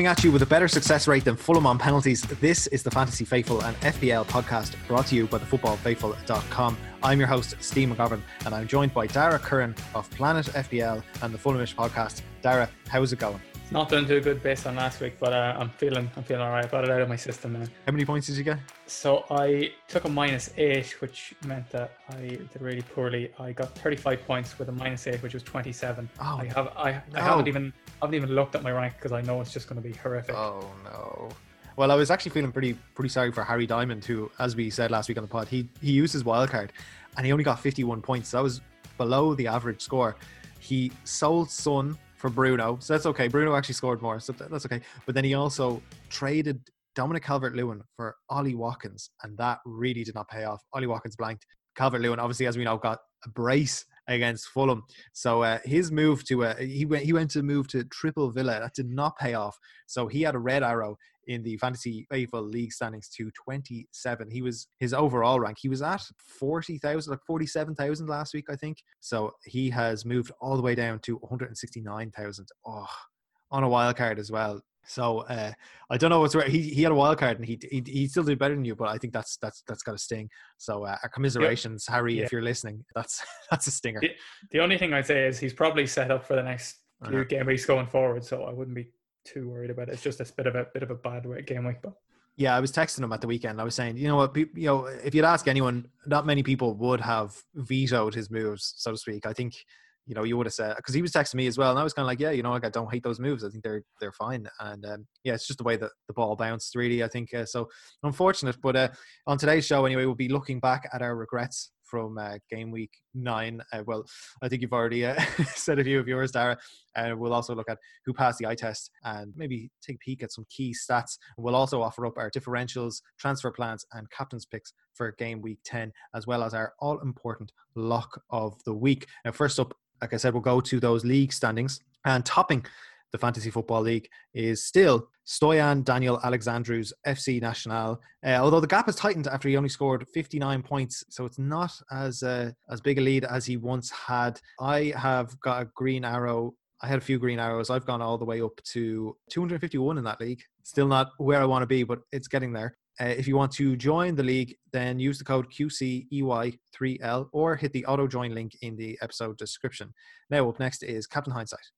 Coming at you with a better success rate than Fulham on penalties, this is the Fantasy Faithful and FPL podcast brought to you by thefootballfaithful.com. I'm your host, Steve McGovern, and I'm joined by Dara Curran of Planet FPL and the Fulhamish podcast. Dara, how's it going? Not doing too good based on last week, but uh, I'm feeling I'm feeling alright. I Got it out of my system now. How many points did you get? So I took a minus eight, which meant that I did really poorly. I got 35 points with a minus eight, which was 27. Oh, I have I, no. I haven't even I haven't even looked at my rank because I know it's just going to be horrific. Oh no. Well, I was actually feeling pretty pretty sorry for Harry Diamond, who, as we said last week on the pod, he he used his wild card, and he only got 51 points. That was below the average score. He sold Son for Bruno, so that's okay. Bruno actually scored more, so that's okay. But then he also traded Dominic Calvert-Lewin for Ollie Watkins, and that really did not pay off. Ollie Watkins blanked. Calvert-Lewin, obviously, as we know, got a brace against Fulham. So uh, his move to uh, he went he went to move to triple Villa. That did not pay off. So he had a red arrow in the fantasy faithful league standings to 27. He was his overall rank. He was at 40,000, like 47,000 last week, I think. So he has moved all the way down to 169,000. Oh, on a wild card as well. So uh, I don't know what's right. He he had a wild card and he, he he still did better than you, but I think that's that's that's got a sting. So uh, our commiserations, Harry, Yeah. if you're listening. That's that's a stinger. The, the only thing I'd say is he's probably set up for the next few know. game weeks going forward, so I wouldn't be too worried about it. It's just a bit of a bit of a bad game week, but Yeah, I was texting him at the weekend. I was saying, you know what, you know, if you'd ask anyone, not many people would have vetoed his moves, so to speak. I think, you know, you would have said because he was texting me as well, and I was kind of like, yeah, you know, like I don't hate those moves. I think they're they're fine, and um, yeah, it's just the way that the ball bounced, really. I think uh, so. Unfortunate, but uh, on today's show, anyway, we'll be looking back at our regrets from uh, game week nine. Uh, well, I think you've already uh, said a few of yours, Dara. And we'll also look at who passed the eye test and maybe take a peek at some key stats. We'll also offer up our differentials, transfer plans, and captain's picks for game week 10, as well as our all important lock of the week. Now, first up, like I said, we'll go to those league standings and topping the Fantasy Football League is still Stoyan Daniel Alexandru's FC National. Uh, although the gap has tightened after he only scored 59 points, so it's not as uh, as big a lead as he once had. I have got a green arrow. I had a few green arrows. I've gone all the way up to 251 in that league. Still not where I want to be, but it's getting there. Uh, if you want to join the league, then use the code QCEY3L or hit the auto join link in the episode description. Now, up next is Captain Hindsight.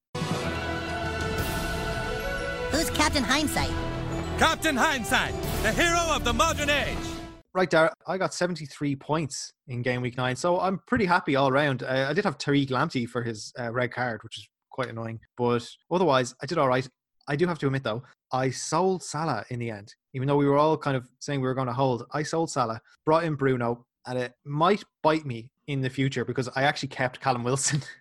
Who's Captain Hindsight? Captain Hindsight, the hero of the modern age. Right, Dara, I got 73 points in game week nine, so I'm pretty happy all around. Uh, I did have Tariq Lamptey for his uh, red card, which is quite annoying, but otherwise, I did all right. I do have to admit, though, I sold Salah in the end, even though we were all kind of saying we were going to hold. I sold Salah, brought in Bruno, and it might bite me in the future because I actually kept Callum Wilson.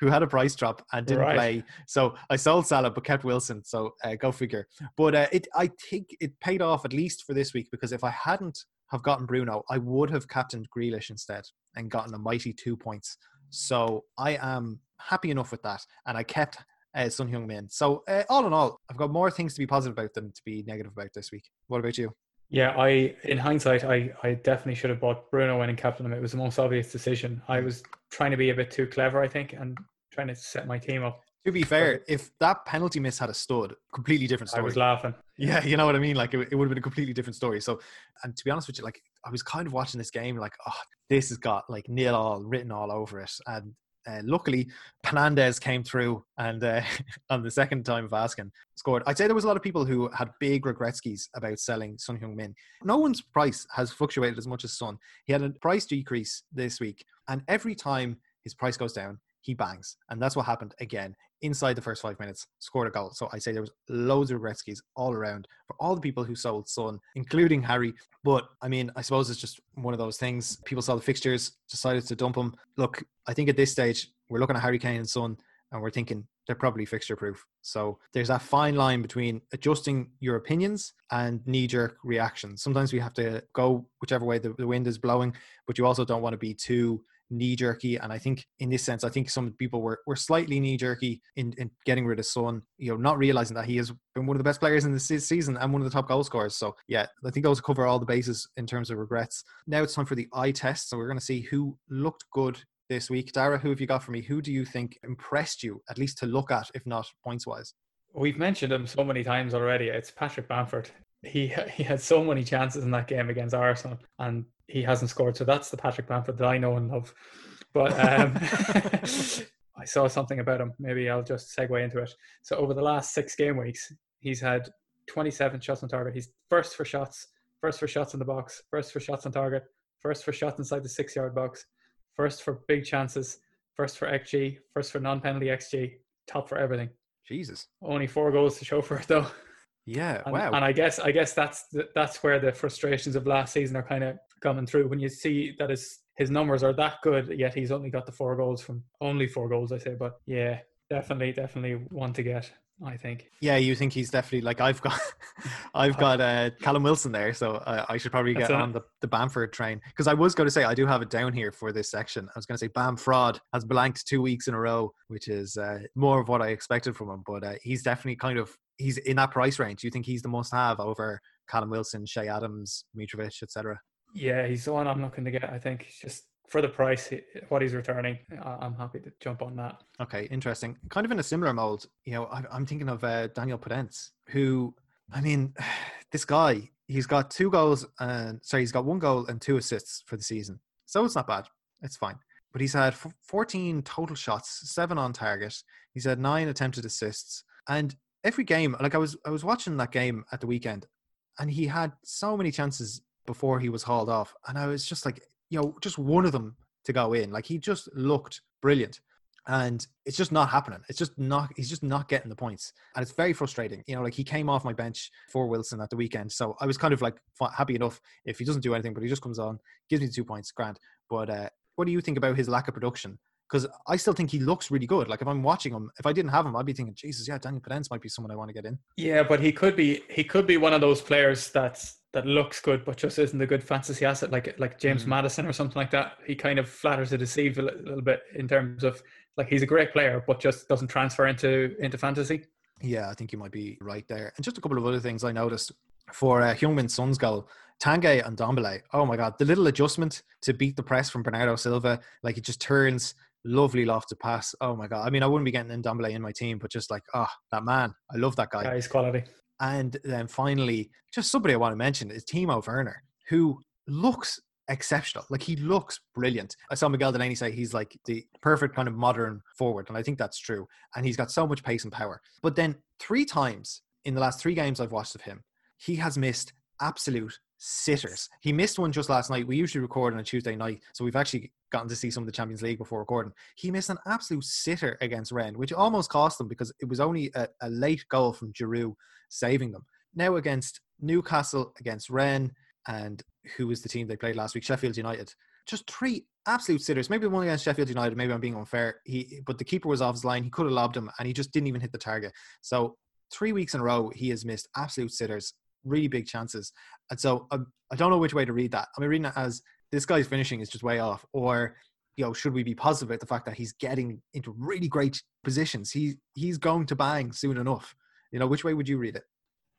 Who had a price drop and didn't Right. play? So I sold Salah but kept Wilson. So uh, go figure. But uh, it, I think it paid off at least for this week because if I hadn't have gotten Bruno, I would have captained Grealish instead and gotten a mighty two points. So I am happy enough with that, and I kept uh, Son Heung-min. So uh, all in all, I've got more things to be positive about than to be negative about this week. What about you? yeah, I in hindsight, I I definitely should have bought Bruno when in and captain him. It was the most obvious decision. I was trying to be a bit too clever, I think, and trying to set my team up. To be fair, if that penalty miss had a stood, completely different I story. was laughing. Yeah, you know what I mean. Like it, it would have been a completely different story. So, and to be honest with you, like I was kind of watching this game, like, oh, this has got like nil all written all over it. And uh, luckily, Fernandes came through and uh, on the second time of asking scored. I'd say there was a lot of people who had big regretskis about selling Son Heung-min. No one's price has fluctuated as much as Son. He had a price decrease this week, and every time his price goes down, he bangs, and that's what happened again inside the first five minutes. Scored a goal. So I say there was loads of regretskis all around for all the people who sold Son, including Harry. But I mean, I suppose it's just one of those things. People saw the fixtures, decided to dump him. Look, I think at this stage we're looking at Harry Kane and Son, and we're thinking they're probably fixture proof. So there's that fine line between adjusting your opinions and knee jerk reactions. Sometimes we have to go whichever way the, the wind is blowing, but you also don't want to be too knee jerky. And I think in this sense, I think some people were, were slightly knee jerky in, in getting rid of Son, you know, not realizing that he has been one of the best players in the se- season and one of the top goal scorers. So yeah, I think those cover all the bases in terms of regrets. Now it's time for the eye test. So we're going to see who looked good this week. Dara, who have you got for me? Who do you think impressed you, at least to look at, if not points wise? We've mentioned him so many times already. It's Patrick Bamford. He he had so many chances in that game against Arsenal, and he hasn't scored. So that's the Patrick Bamford that I know and love. But um, I saw something about him. Maybe I'll just segue into it. So over the last six game weeks, he's had 27 shots on target. He's first for shots, first for shots in the box, first for shots on target, first for shots inside the six yard box, first for big chances, first for XG, first for non penalty XG, top for everything. Jesus. Only four goals to show for it though. Yeah. And, wow. and I guess I guess that's the, that's where the frustrations of last season are kind of coming through when you see that his his numbers are that good, yet he's only got the four goals from only four goals, I say. But yeah, definitely, definitely one to get. I think. yeah, you think he's definitely like I've got, I've got uh, Callum Wilson there, so uh, I should probably That's get it. on the, the Bamford train because I was going to say I do have it down here for this section. I was going to say Bam Fraud has blanked two weeks in a row, which is uh, more of what I expected from him. But uh, he's definitely kind of he's in that price range. Do you think he's the must have over Callum Wilson, Che Adams, Mitrovic, etc.? Yeah, he's the one I'm looking to get. I think just for the price, what he's returning, I'm happy to jump on that. Okay, interesting. Kind of in a similar mold, you know, I'm thinking of uh, Daniel Podence, who, I mean, this guy, he's got two goals and sorry, he's got one goal and two assists for the season, so it's not bad. It's fine. But he's had 14 total shots, seven on target. He's had nine attempted assists, and every game, like I was, I was watching that game at the weekend, and he had so many chances before he was hauled off, and I was just like, you know, just one of them to go in. Like he just looked brilliant and it's just not happening. It's just not. He's just not getting the points, and it's very frustrating. You know, like he came off my bench for Wilson at the weekend, so I was kind of like happy enough if he doesn't do anything, but he just comes on, gives me two points, grand. But uh, what do you think about his lack of production? Because I still think he looks really good. Like if I'm watching him, if I didn't have him, I'd be thinking, Jesus, yeah, Daniel Podence might be someone I want to get in. Yeah, but he could be he could be one of those players that's that looks good but just isn't a good fantasy asset like like James Mhm. Maddison or something like that. He kind of flatters to deceive a li- little bit in terms of like he's a great player but just doesn't transfer into into fantasy. Yeah, I think you might be right there. And just a couple of other things I noticed for uh, Heung-min Son's goal, Tanguy Ndombele. Oh my God, the little adjustment to beat the press from Bernardo Silva, like it just turns lovely lofted pass. Oh my God. I mean, I wouldn't be getting in Ndombele in my team, but just like, oh, that man, I love that guy. Yeah, he's quality. And then finally, just somebody I want to mention is Timo Werner, who looks exceptional. Like he looks brilliant. I saw Miguel Delaney say he's like the perfect kind of modern forward, and I think that's true. And he's got so much pace and power. But then three times in the last three games I've watched of him, he has missed absolute sitters. He missed one just last night. We usually record on a Tuesday night, so we've actually gotten to see some of the Champions League before recording. He missed an absolute sitter against Rennes, which almost cost them because it was only a, a late goal from Giroud saving them. Now against Newcastle, against Rennes, and who was the team they played last week? Sheffield United. Just three absolute sitters. Maybe one against Sheffield United. Maybe I'm being unfair. He, but the keeper was off his line. He could have lobbed him, and he just didn't even hit the target. So three weeks in a row, he has missed absolute sitters, really big chances. And so um, I don't know which way to read that. I'm I reading it as this guy's finishing is just way off, or you know, should we be positive about the fact that he's getting into really great positions? He he's going to bang soon enough. You know, which way would you read it?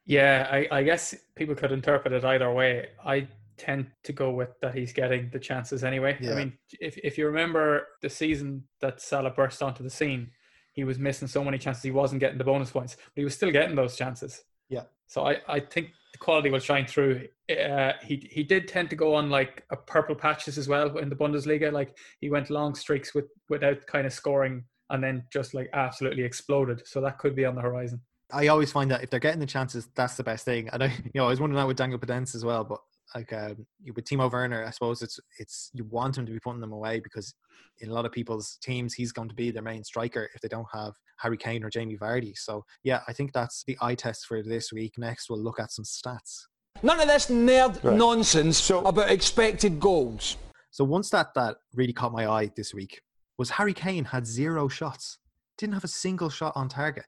Yeah, I, I guess people could interpret it either way. I tend to go with that he's getting the chances anyway. Yeah. I mean, if if you remember the season that Salah burst onto the scene, he was missing so many chances he wasn't getting the bonus points, but he was still getting those chances. Yeah. So I, I think the quality will shine through. Uh, he he did tend to go on like a purple patches as well in the Bundesliga. Like he went long streaks with without kind of scoring, and then just like absolutely exploded. So that could be on the horizon. I always find that if they're getting the chances, that's the best thing. And I, you know, I was wondering that with Daniel Podence as well. But like um, with Timo Werner, I suppose it's it's you want him to be putting them away because in a lot of people's teams, he's going to be their main striker if they don't have Harry Kane or Jamie Vardy. So yeah, I think that's the eye test for this week. Next, we'll look at some stats. None of this nerd nonsense about expected goals. So one stat that really caught my eye this week was Harry Kane had zero shots, didn't have a single shot on target,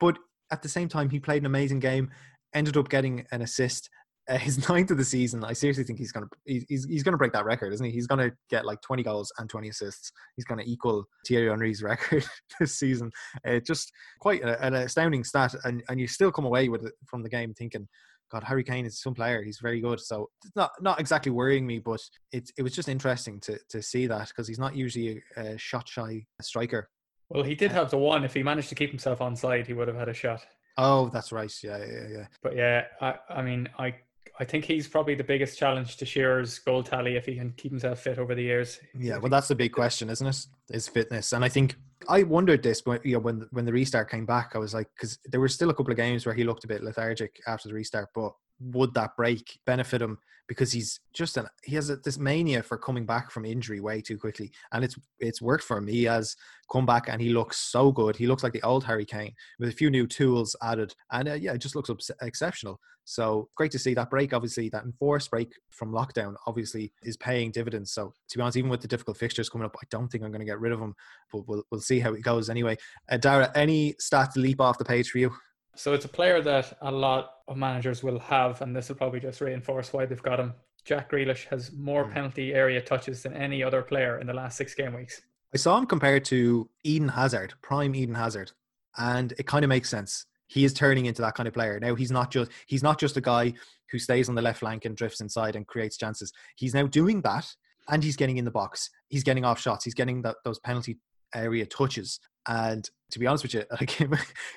but at the same time he played an amazing game, ended up getting an assist. Uh, his ninth of the season, I seriously think he's gonna he's he's, gonna break that record, isn't he? He's gonna get like twenty goals and twenty assists. He's gonna equal Thierry Henry's record this season. Uh, just quite a, an astounding stat, and and you still come away with it from the game thinking. God, Harry Kane is some player. He's very good. So it's not not exactly worrying me, but it it was just interesting to to see that because he's not usually a, a shot shy striker. Well, he did have the one. If he managed to keep himself on side, he would have had a shot. Oh, that's right. Yeah, yeah, yeah. But yeah, I, I mean, I I think he's probably the biggest challenge to Shearer's goal tally if he can keep himself fit over the years. Yeah, well, that's the big question, isn't it? Is fitness, and I think I wondered this when you know when when the restart came back. I was like, because there were still a couple of games where he looked a bit lethargic after the restart, but would that break benefit him? Because he's just an he has a, this mania for coming back from injury way too quickly and it's it's worked for him. He has come back and he looks so good. He looks like the old harry kane with a few new tools added and uh, yeah it just looks exceptional. So great to see that break. Obviously that enforced break from lockdown obviously is paying dividends. So to be honest even with the difficult fixtures coming up i don't think i'm going to get rid of him but we'll, we'll see how it goes anyway. Uh, dara any stats leap off the page for you so it's a player that a lot of managers will have, and this will probably just reinforce why they've got him. Jack Grealish has more mm. penalty area touches than any other player in the last six game weeks. I saw him compared to Eden Hazard, prime Eden Hazard, and it kind of makes sense. He is turning into that kind of player. Now he's not just he's not just a guy who stays on the left flank and drifts inside and creates chances. He's now doing that and he's getting in the box. He's getting off shots. He's getting that, those penalty area touches. And to be honest with you, like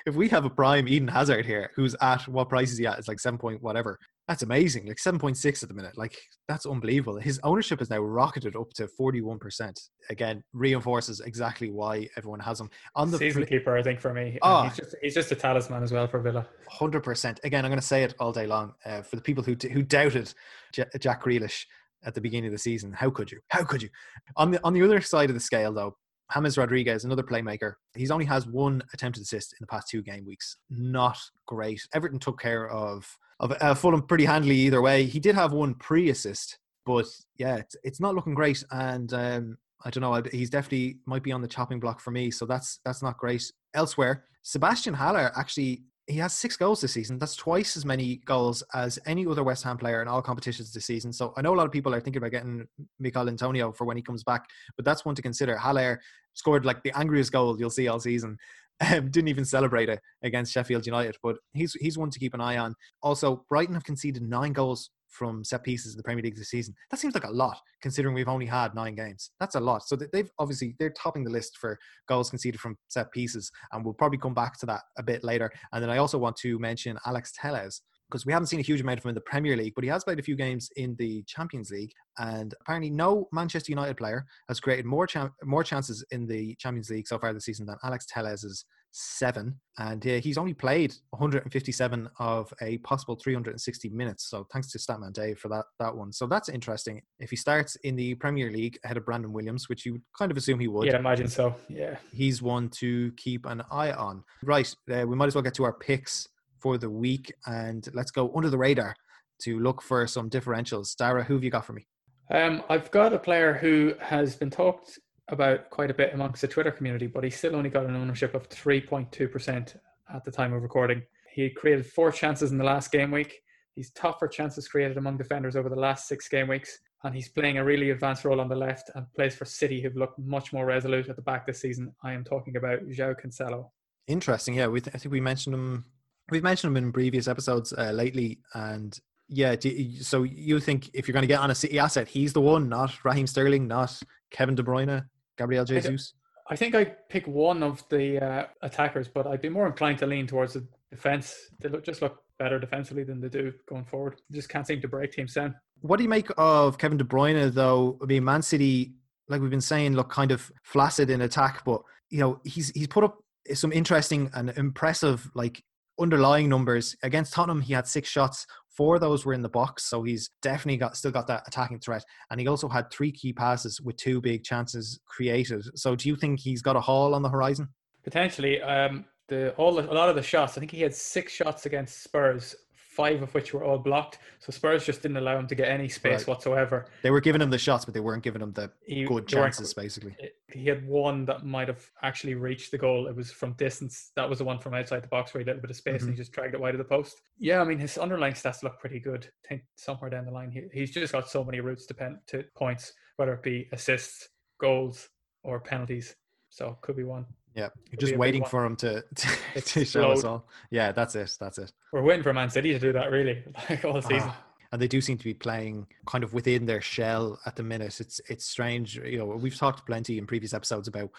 if we have a prime Eden Hazard here, who's at what price is he at? It's like seven point whatever. That's amazing. Like seven point six at the minute. Like that's unbelievable. His ownership has now rocketed up to forty one percent. Again, reinforces exactly why everyone has him on the season keeper. I think for me, oh, he's just he's just a talisman as well for Villa. Hundred percent. Again, I'm going to say it all day long uh, for the people who who doubted J- Jack Grealish at the beginning of the season. How could you? How could you? On the on the other side of the scale, though, James Rodriguez, another playmaker, he's only has one attempted assist in the past two game weeks. Not great. Everton took care of of uh, Fulham pretty handily either way. He did have one pre-assist, but yeah, it's, it's not looking great. And um, I don't know. He's definitely might be on the chopping block for me. So that's that's not great. Elsewhere, Sébastien Haller actually he has six goals this season. That's twice as many goals as any other West Ham player in all competitions this season. So I know a lot of people are thinking about getting Michail Antonio for when he comes back, but that's one to consider. Haller scored like the angriest goal you'll see all season. Um, didn't even celebrate it against Sheffield United, but he's he's one to keep an eye on. Also, Brighton have conceded nine goals from set pieces in the Premier League this season. That seems like a lot, considering we've only had nine games. That's a lot. So they've obviously they're topping the list for goals conceded from set pieces, and we'll probably come back to that a bit later. And then I also want to mention Alex Telles because we haven't seen a huge amount of him in the Premier League, but he has played a few games in the Champions League. And apparently, no Manchester United player has created more more chances in the Champions League so far this season than Alex Telles' seven, and uh, he's only played 157 of a possible 360 minutes. So thanks to Statman Dave for that that one. So that's interesting. If he starts in the Premier League ahead of Brandon Williams, which you would kind of assume he would, yeah, imagine so. Yeah, he's one to keep an eye on. Right, uh, we might as well get to our picks for the week, and let's go under the radar to look for some differentials. Dara, who have you got for me? Um, I've got a player who has been talked about quite a bit amongst the Twitter community, but he still only got an ownership of 3.2% at the time of recording. He created four chances in the last game week. He's top for chances created among defenders over the last six game weeks. And he's playing a really advanced role on the left and plays for City, who've looked much more resolute at the back this season. I am talking about João Cancelo. Interesting. Yeah, we th- I think we mentioned him. We've mentioned him in previous episodes uh, lately, and yeah. You, so you think if you're going to get on a City asset, he's the one, not Raheem Sterling, not Kevin De Bruyne, Gabriel Jesus? I think I pick one of the uh, attackers, but I'd be more inclined to lean towards the defense. They look, just look better defensively than they do going forward. Just can't seem to break teams down. What do you make of Kevin De Bruyne, though? I mean, Man City, like we've been saying, look kind of flaccid in attack, but you know he's he's put up some interesting and impressive like underlying numbers against Tottenham. He had six shots, Four of those were in the box, so he's definitely got still got that attacking threat. And he also had three key passes with two big chances created. So do you think he's got a haul on the horizon? Potentially. Um, the all a lot of the shots. I think he had six shots against Spurs five of which were all blocked. So Spurs just didn't allow him to get any space right. whatsoever. They were giving him the shots, but they weren't giving him the he, good chances, basically. He had one that might have actually reached the goal. It was from distance. That was the one from outside the box where he had a little bit of space mm-hmm. and he just dragged it wide of the post. Yeah, I mean, his underlying stats look pretty good. I think somewhere down the line, he, he's just got so many routes to, pen, to points, whether it be assists, goals, or penalties. So could be one. Yeah, you're just waiting for him to to, to show us all. Yeah, that's it. That's it. We're waiting for Man City to do that, really, like all season. Ah, and they do seem to be playing kind of within their shell at the minute. It's it's strange. You know, we've talked plenty in previous episodes about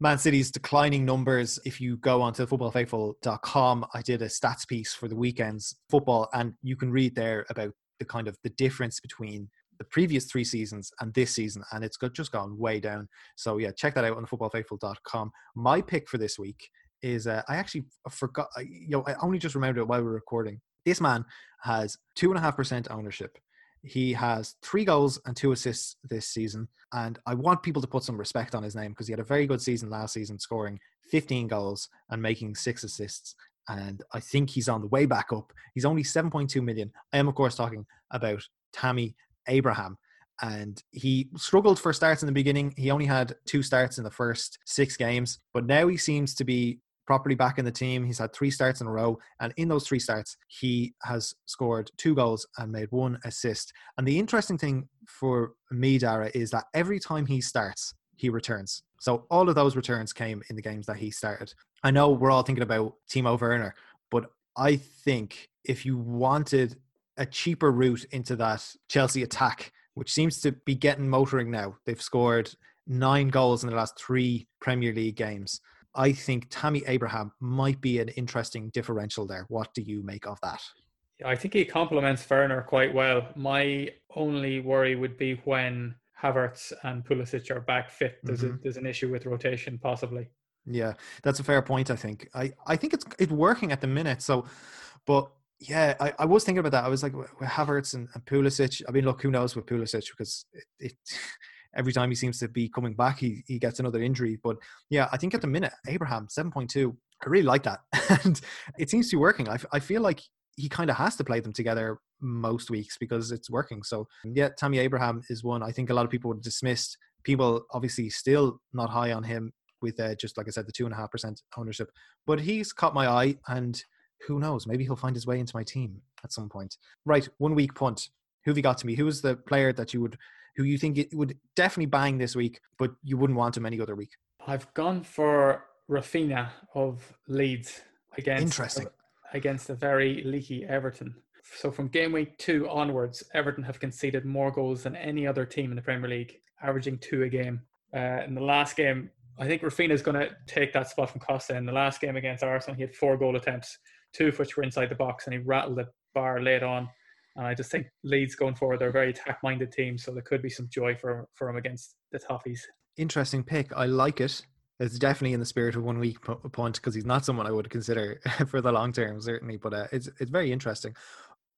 Man City's declining numbers. If you go onto footballfaithful.com, I did a stats piece for the weekend's football, and you can read there about the kind of the difference between the previous three seasons and this season, and it's got, just gone way down. So yeah, check that out on footballfaithful.com. My pick for this week is uh, I actually forgot. You know, I only just remembered it while we were recording. This man has two and a half percent ownership. He has three goals and two assists this season. And I want people to put some respect on his name because he had a very good season last season, scoring 15 goals and making six assists. And I think he's on the way back up. He's only 7.2 million. I am, of course, talking about Tammy Abraham. And he struggled for starts in the beginning. He only had two starts in the first six games, but now he seems to be properly back in the team. He's had three starts in a row, and in those three starts, he has scored two goals and made one assist. And the interesting thing for me, Dara, is that every time he starts, he returns. So all of those returns came in the games that he started. I know we're all thinking about Timo Werner, but I think if you wanted a cheaper route into that Chelsea attack, which seems to be getting motoring now, they've scored nine goals in the last three Premier League games. I think Tammy Abraham might be an interesting differential there. What do you make of that? I think he complements Werner quite well. My only worry would be when Havertz and Pulisic are back fit. There's mm-hmm. a, there's an issue with rotation possibly. Yeah, that's a fair point. I think. I I think it's it's working at the minute. So, but yeah, I, I was thinking about that. I was like, with Havertz and, and Pulisic. I mean, look, who knows with Pulisic because it, it every time he seems to be coming back, he, he gets another injury. But yeah, I think at the minute, Abraham, 7.2, I really like that. and it seems to be working. I, I feel like he kind of has to play them together most weeks because it's working. So yeah, Tammy Abraham is one I think a lot of people would dismiss. People obviously still not high on him with uh, just like I said, the two and a half percent ownership. But he's caught my eye, and who knows? Maybe he'll find his way into my team at some point. Right, one week punt. Who have you got to me? Who is the player that you would who you think it would definitely bang this week, but you wouldn't want him any other week? I've gone for Raphinha of Leeds against interesting against a very leaky Everton. So from game week two onwards, Everton have conceded more goals than any other team in the Premier League, averaging two a game. Uh, in the last game, I think Raphinha is going to take that spot from Costa. In the last game against Arsenal, he had four goal attempts, two of which were inside the box, and he rattled the bar late on. And I just think Leeds going forward, they're a very attack minded team. So there could be some joy for, for him against the Toffees. Interesting pick. I like it. It's definitely in the spirit of one week punt because he's not someone I would consider for the long term, certainly. But uh, it's, it's very interesting.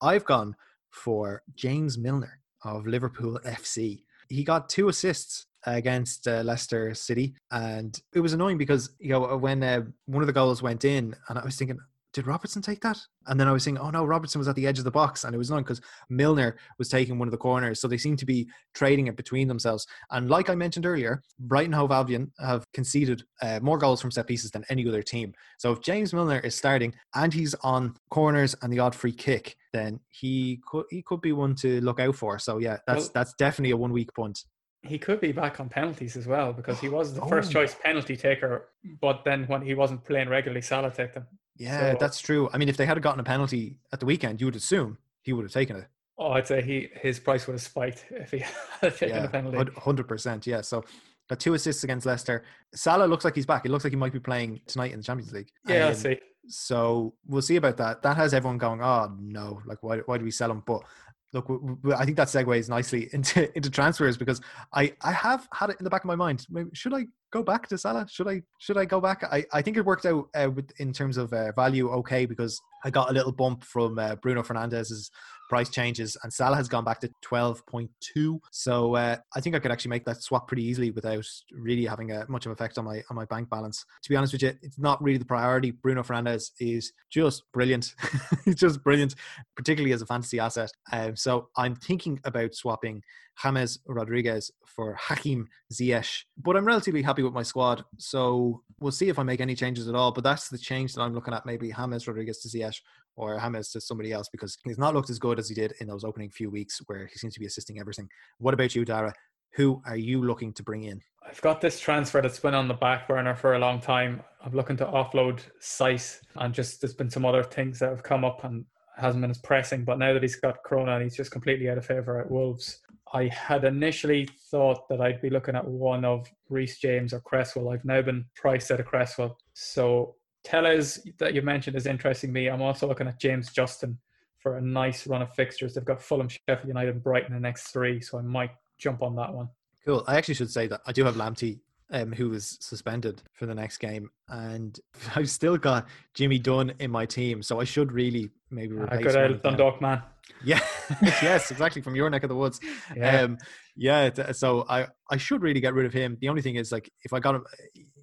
I've gone for James Milner of Liverpool FC. He got two assists against uh, Leicester City, and it was annoying because you know when uh, one of the goals went in, and I was thinking, did Robertson take that? And then I was saying, oh no, Robertson was at the edge of the box, and it was not because Milner was taking one of the corners. So they seem to be trading it between themselves. And like I mentioned earlier, Brighton Hove Albion have conceded uh, more goals from set pieces than any other team. So if James Milner is starting and he's on corners and the odd free kick, then he could he could be one to look out for. So yeah, that's well, that's definitely a one week punt he could be back on penalties as well because he was the oh. first choice penalty taker, but then when he wasn't playing regularly, Salah took them. Yeah, so, that's true. I mean, if they had gotten a penalty at the weekend, you would assume he would have taken it. Oh, I'd say he his price would have spiked if he had taken yeah, a penalty. Hundred percent, yeah. So got two assists against Leicester. Salah looks like he's back. It looks like he might be playing tonight in the Champions League. Yeah, um, let's see. So we'll see about that. That has everyone going, oh no, like why why do we sell him? But look, I think that segues nicely into into transfers because I I have had it in the back of my mind. Should I go back to Salah? Should I should I go back? I, I think it worked out uh, with, in terms of uh, value okay because I got a little bump from uh, Bruno Fernandes's price changes, and Salah has gone back to 12.2. So uh, I think I could actually make that swap pretty easily without really having a, much of effect on my on my bank balance. To be honest with you, it's not really the priority. Bruno Fernandes is just brilliant. He's just brilliant, particularly as a fantasy asset. Um, so I'm thinking about swapping James Rodriguez for Hakim Ziyech. But I'm relatively happy with my squad, so we'll see if I make any changes at all. But that's the change that I'm looking at: maybe James Rodriguez to Ziyech or James to somebody else because he's not looked as good as he did in those opening few weeks where he seems to be assisting everything. What about you, Dara? Who are you looking to bring in? I've got this transfer that's been on the back burner for a long time. I'm looking to offload Saiss, and just there's been some other things that have come up and hasn't been as pressing. But now that he's got Corona and he's just completely out of favour at Wolves, I had initially thought that I'd be looking at one of Reece James or Cresswell. I've now been priced out of Cresswell. So Telles that you mentioned is interesting me. I'm also looking at James Justin for a nice run of fixtures. They've got Fulham, Sheffield United, and Brighton in the next three, so I might jump on that one. Cool. I actually should say that I do have Lamptey um, who was suspended for the next game, and I've still got Jimmy Dunne in my team, so I should really maybe I replace. got one out of them. Dundalk man. Yeah, yes, exactly from your neck of the woods. Yeah. Um, yeah. So I I should really get rid of him. The only thing is like if I got him,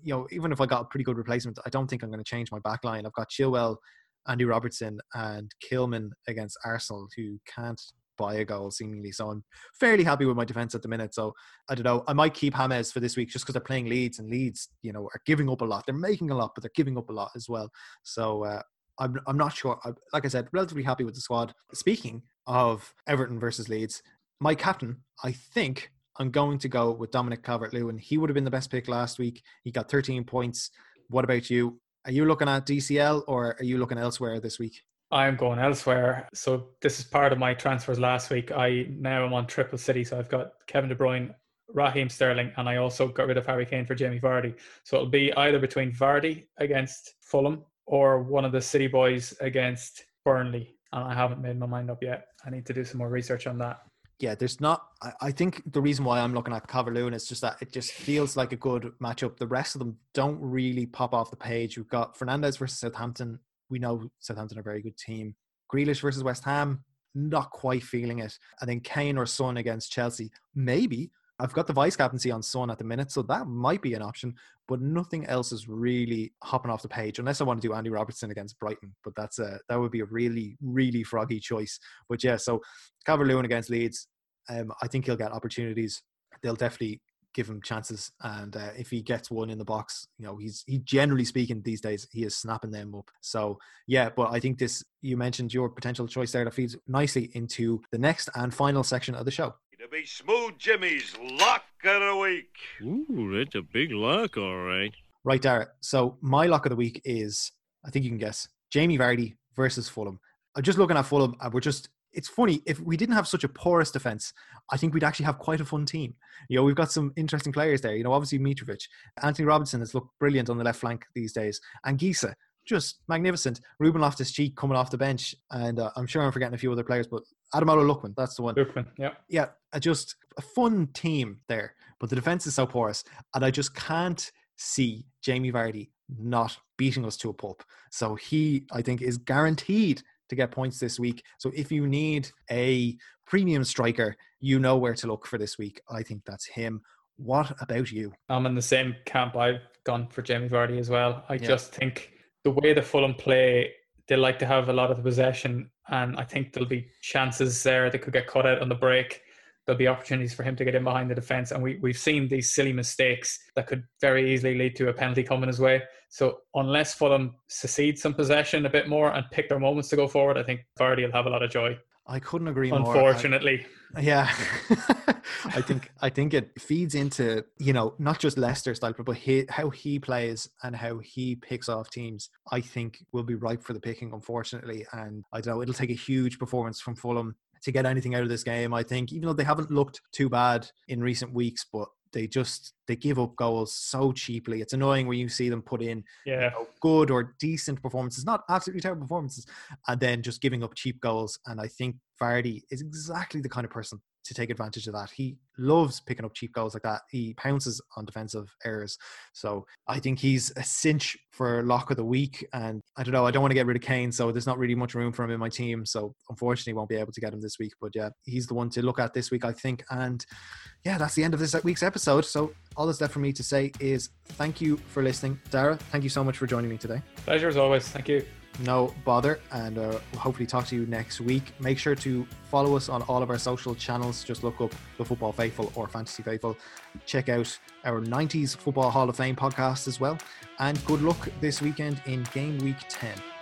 you know, even if I got a pretty good replacement, I don't think I'm going to change my back line. I've got Chilwell, Andy Robertson, and Kilman against Arsenal, who can't buy a goal seemingly. So I'm fairly happy with my defense at the minute. So I don't know. I might keep James for this week just because they're playing Leeds and Leeds, you know, are giving up a lot. They're making a lot, but they're giving up a lot as well. So uh, I'm I'm not sure. I, like I said, relatively happy with the squad. Speaking of Everton versus Leeds, my captain, I think I'm going to go with Dominic Calvert-Lewin. He would have been the best pick last week. He got 13 points. What about you? Are you looking at DCL or are you looking elsewhere this week? I'm going elsewhere. So this is part of my transfers last week. I now am on triple city. So I've got Kevin De Bruyne, Raheem Sterling, and I also got rid of Harry Kane for Jamie Vardy. So it'll be either between Vardy against Fulham or one of the City boys against Burnley. And I haven't made my mind up yet. I need to do some more research on that. Yeah, there's not. I, I think the reason why I'm looking at Calvert-Lewin is just that it just feels like a good matchup. The rest of them don't really pop off the page. We've got Fernandes versus Southampton. We know Southampton are a very good team. Grealish versus West Ham, not quite feeling it. And then Kane or Son against Chelsea, maybe. I've got the vice captaincy on Son at the minute, so that might be an option. But nothing else is really hopping off the page, unless I want to do Andy Robertson against Brighton. But that's a that would be a really really froggy choice. But yeah, so Calvert Lewin against Leeds, um, I think he'll get opportunities. They'll definitely give him chances, and uh, if he gets one in the box, you know, he's he generally speaking these days he is snapping them up. So yeah, but I think this you mentioned your potential choice there that feeds nicely into the next and final section of the show. To be Smooth Jimmy's lock of the week. Ooh, that's a big lock, all right. Right, Dara. So my lock of the week is, I think you can guess, Jamie Vardy versus Fulham. I'm just looking at Fulham, and we're just. It's funny if we didn't have such a porous defense. I think we'd actually have quite a fun team. You know, we've got some interesting players there. You know, obviously Mitrovic, Antonee Robinson has looked brilliant on the left flank these days, and Gisa just magnificent. Ruben Loftus Cheek coming off the bench, and uh, I'm sure I'm forgetting a few other players, but Ademola Lookman, that's the one Lookman, yeah. yeah, just a fun team there. But the defense is so porous, and I just can't see Jamie Vardy not beating us to a pulp. So he, I think, is guaranteed to get points this week. So if you need a premium striker, you know where to look for this week. I think that's him. What about you? I'm in the same camp. I've gone for Jamie Vardy as well. I Yeah. just think the way the Fulham play, they like to have a lot of the possession, and I think there'll be chances there that could get cut out on the break. There'll be opportunities for him to get in behind the defence, and we, we've seen these silly mistakes that could very easily lead to a penalty coming his way. So unless Fulham secede some possession a bit more and pick their moments to go forward, I think Vardy will have a lot of joy. I couldn't agree more. I- Unfortunately, Yeah, I think I think it feeds into you know not just Leicester style, but he, how he plays and how he picks off teams. I think will be ripe for the picking, unfortunately. And I don't know it'll take a huge performance from Fulham to get anything out of this game. I think even though they haven't looked too bad in recent weeks, but they just they give up goals so cheaply. It's annoying when you see them put in yeah. know, good or decent performances, not absolutely terrible performances, and then just giving up cheap goals. And I think Vardy is exactly the kind of person to take advantage of that. He loves picking up cheap goals like that. He pounces on defensive errors. So I think he's a cinch for lock of the week. And I don't know, I don't want to get rid of Kane, so there's not really much room for him in my team. So unfortunately, won't be able to get him this week. But yeah, he's the one to look at this week, I think. And yeah, that's the end of this uh, week's episode. So all that's left for me to say is thank you for listening. Dara, thank you so much for joining me today. Pleasure as always. Thank you. No bother, and uh, hopefully talk to you next week. Make sure to follow us on all of our social channels. Just look up the Football Faithful or Fantasy Faithful. Check out our 90s Football Hall of Fame podcast as well. And good luck this weekend in game week 10.